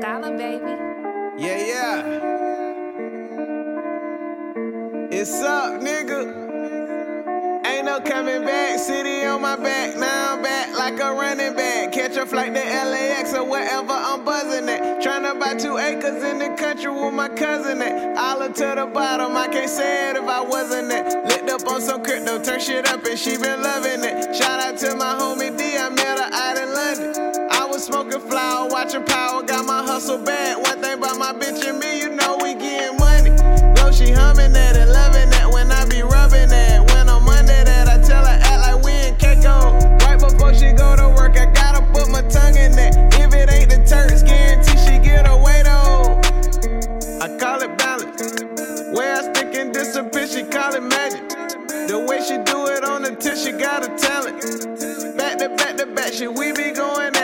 Dollar, baby. Yeah, yeah. It's up, nigga. Ain't no coming back. City on my back. Now I'm back like a running back. Catch a flight to LAX or wherever I'm buzzing at. Tryna buy two acres in the country with my cousin at. All to the bottom. I can't say it if I wasn't it. Licked up on some crypto. Turn shit up and she been loving it. Shout out to my homie smoking flower, watching power. Got my hustle bad. One thing about my bitch and me, you know we getting money. Though she humming that and loving that when I be rubbing that. When I'm under that, I tell her act like we in Keiko. Right before she go to work, I gotta put my tongue in that. If it ain't the Turks, guarantee she get away though. I call it balance. Where I stick and disappear, she call it magic. The way she do it on the tip, she got a talent. Back to back to back, shit, we be going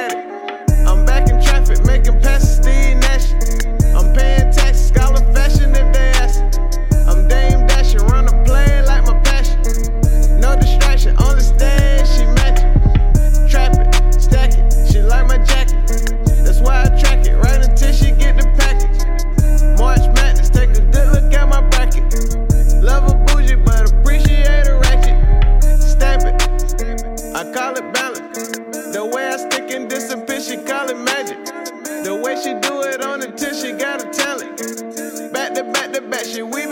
The way I stick in this and bitch, she call it magic. The way she do it on the tip, she got a talent. Back to back to back, she weave